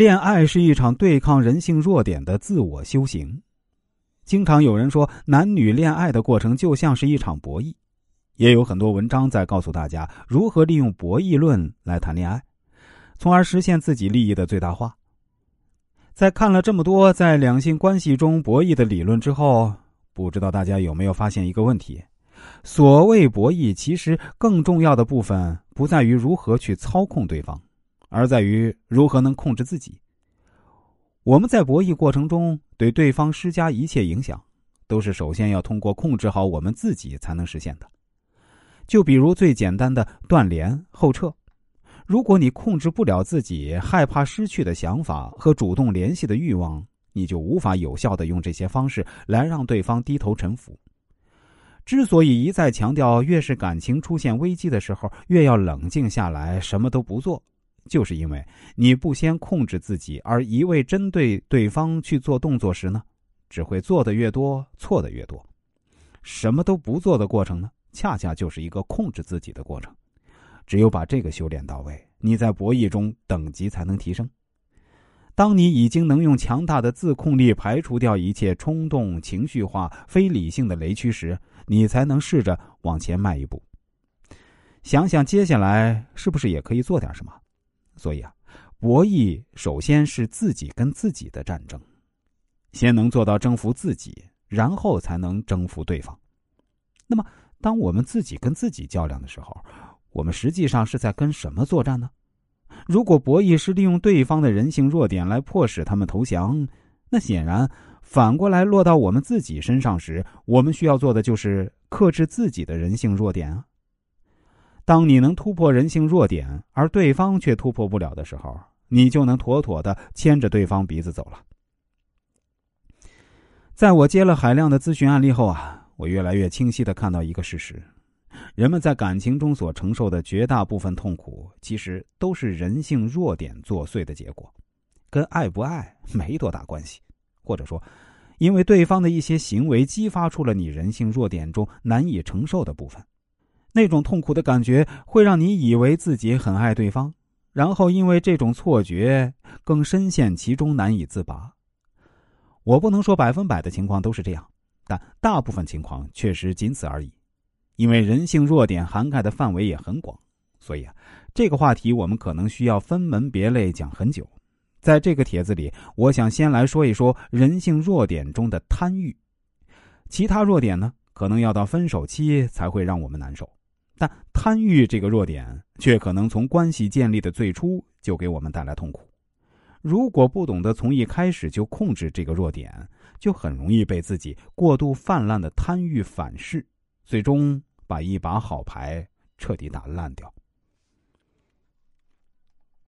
恋爱是一场对抗人性弱点的自我修行。经常有人说，男女恋爱的过程就像是一场博弈，也有很多文章在告诉大家如何利用博弈论来谈恋爱，从而实现自己利益的最大化。在看了这么多在两性关系中博弈的理论之后，不知道大家有没有发现一个问题：所谓博弈，其实更重要的部分不在于如何去操控对方。而在于如何能控制自己。我们在博弈过程中对对方施加一切影响，都是首先要通过控制好我们自己才能实现的。就比如最简单的断联后撤，如果你控制不了自己害怕失去的想法和主动联系的欲望，你就无法有效的用这些方式来让对方低头臣服。之所以一再强调，越是感情出现危机的时候，越要冷静下来，什么都不做。就是因为你不先控制自己，而一味针对对方去做动作时呢，只会做的越多，错的越多。什么都不做的过程呢，恰恰就是一个控制自己的过程。只有把这个修炼到位，你在博弈中等级才能提升。当你已经能用强大的自控力排除掉一切冲动、情绪化、非理性的雷区时，你才能试着往前迈一步。想想接下来是不是也可以做点什么？所以啊，博弈首先是自己跟自己的战争，先能做到征服自己，然后才能征服对方。那么，当我们自己跟自己较量的时候，我们实际上是在跟什么作战呢？如果博弈是利用对方的人性弱点来迫使他们投降，那显然反过来落到我们自己身上时，我们需要做的就是克制自己的人性弱点啊。当你能突破人性弱点，而对方却突破不了的时候，你就能妥妥的牵着对方鼻子走了。在我接了海量的咨询案例后啊，我越来越清晰的看到一个事实：人们在感情中所承受的绝大部分痛苦，其实都是人性弱点作祟的结果，跟爱不爱没多大关系，或者说，因为对方的一些行为激发出了你人性弱点中难以承受的部分。那种痛苦的感觉会让你以为自己很爱对方，然后因为这种错觉更深陷其中难以自拔。我不能说百分百的情况都是这样，但大部分情况确实仅此而已。因为人性弱点涵盖的范围也很广，所以啊，这个话题我们可能需要分门别类讲很久。在这个帖子里，我想先来说一说人性弱点中的贪欲，其他弱点呢，可能要到分手期才会让我们难受。但贪欲这个弱点，却可能从关系建立的最初就给我们带来痛苦。如果不懂得从一开始就控制这个弱点，就很容易被自己过度泛滥的贪欲反噬，最终把一把好牌彻底打烂掉。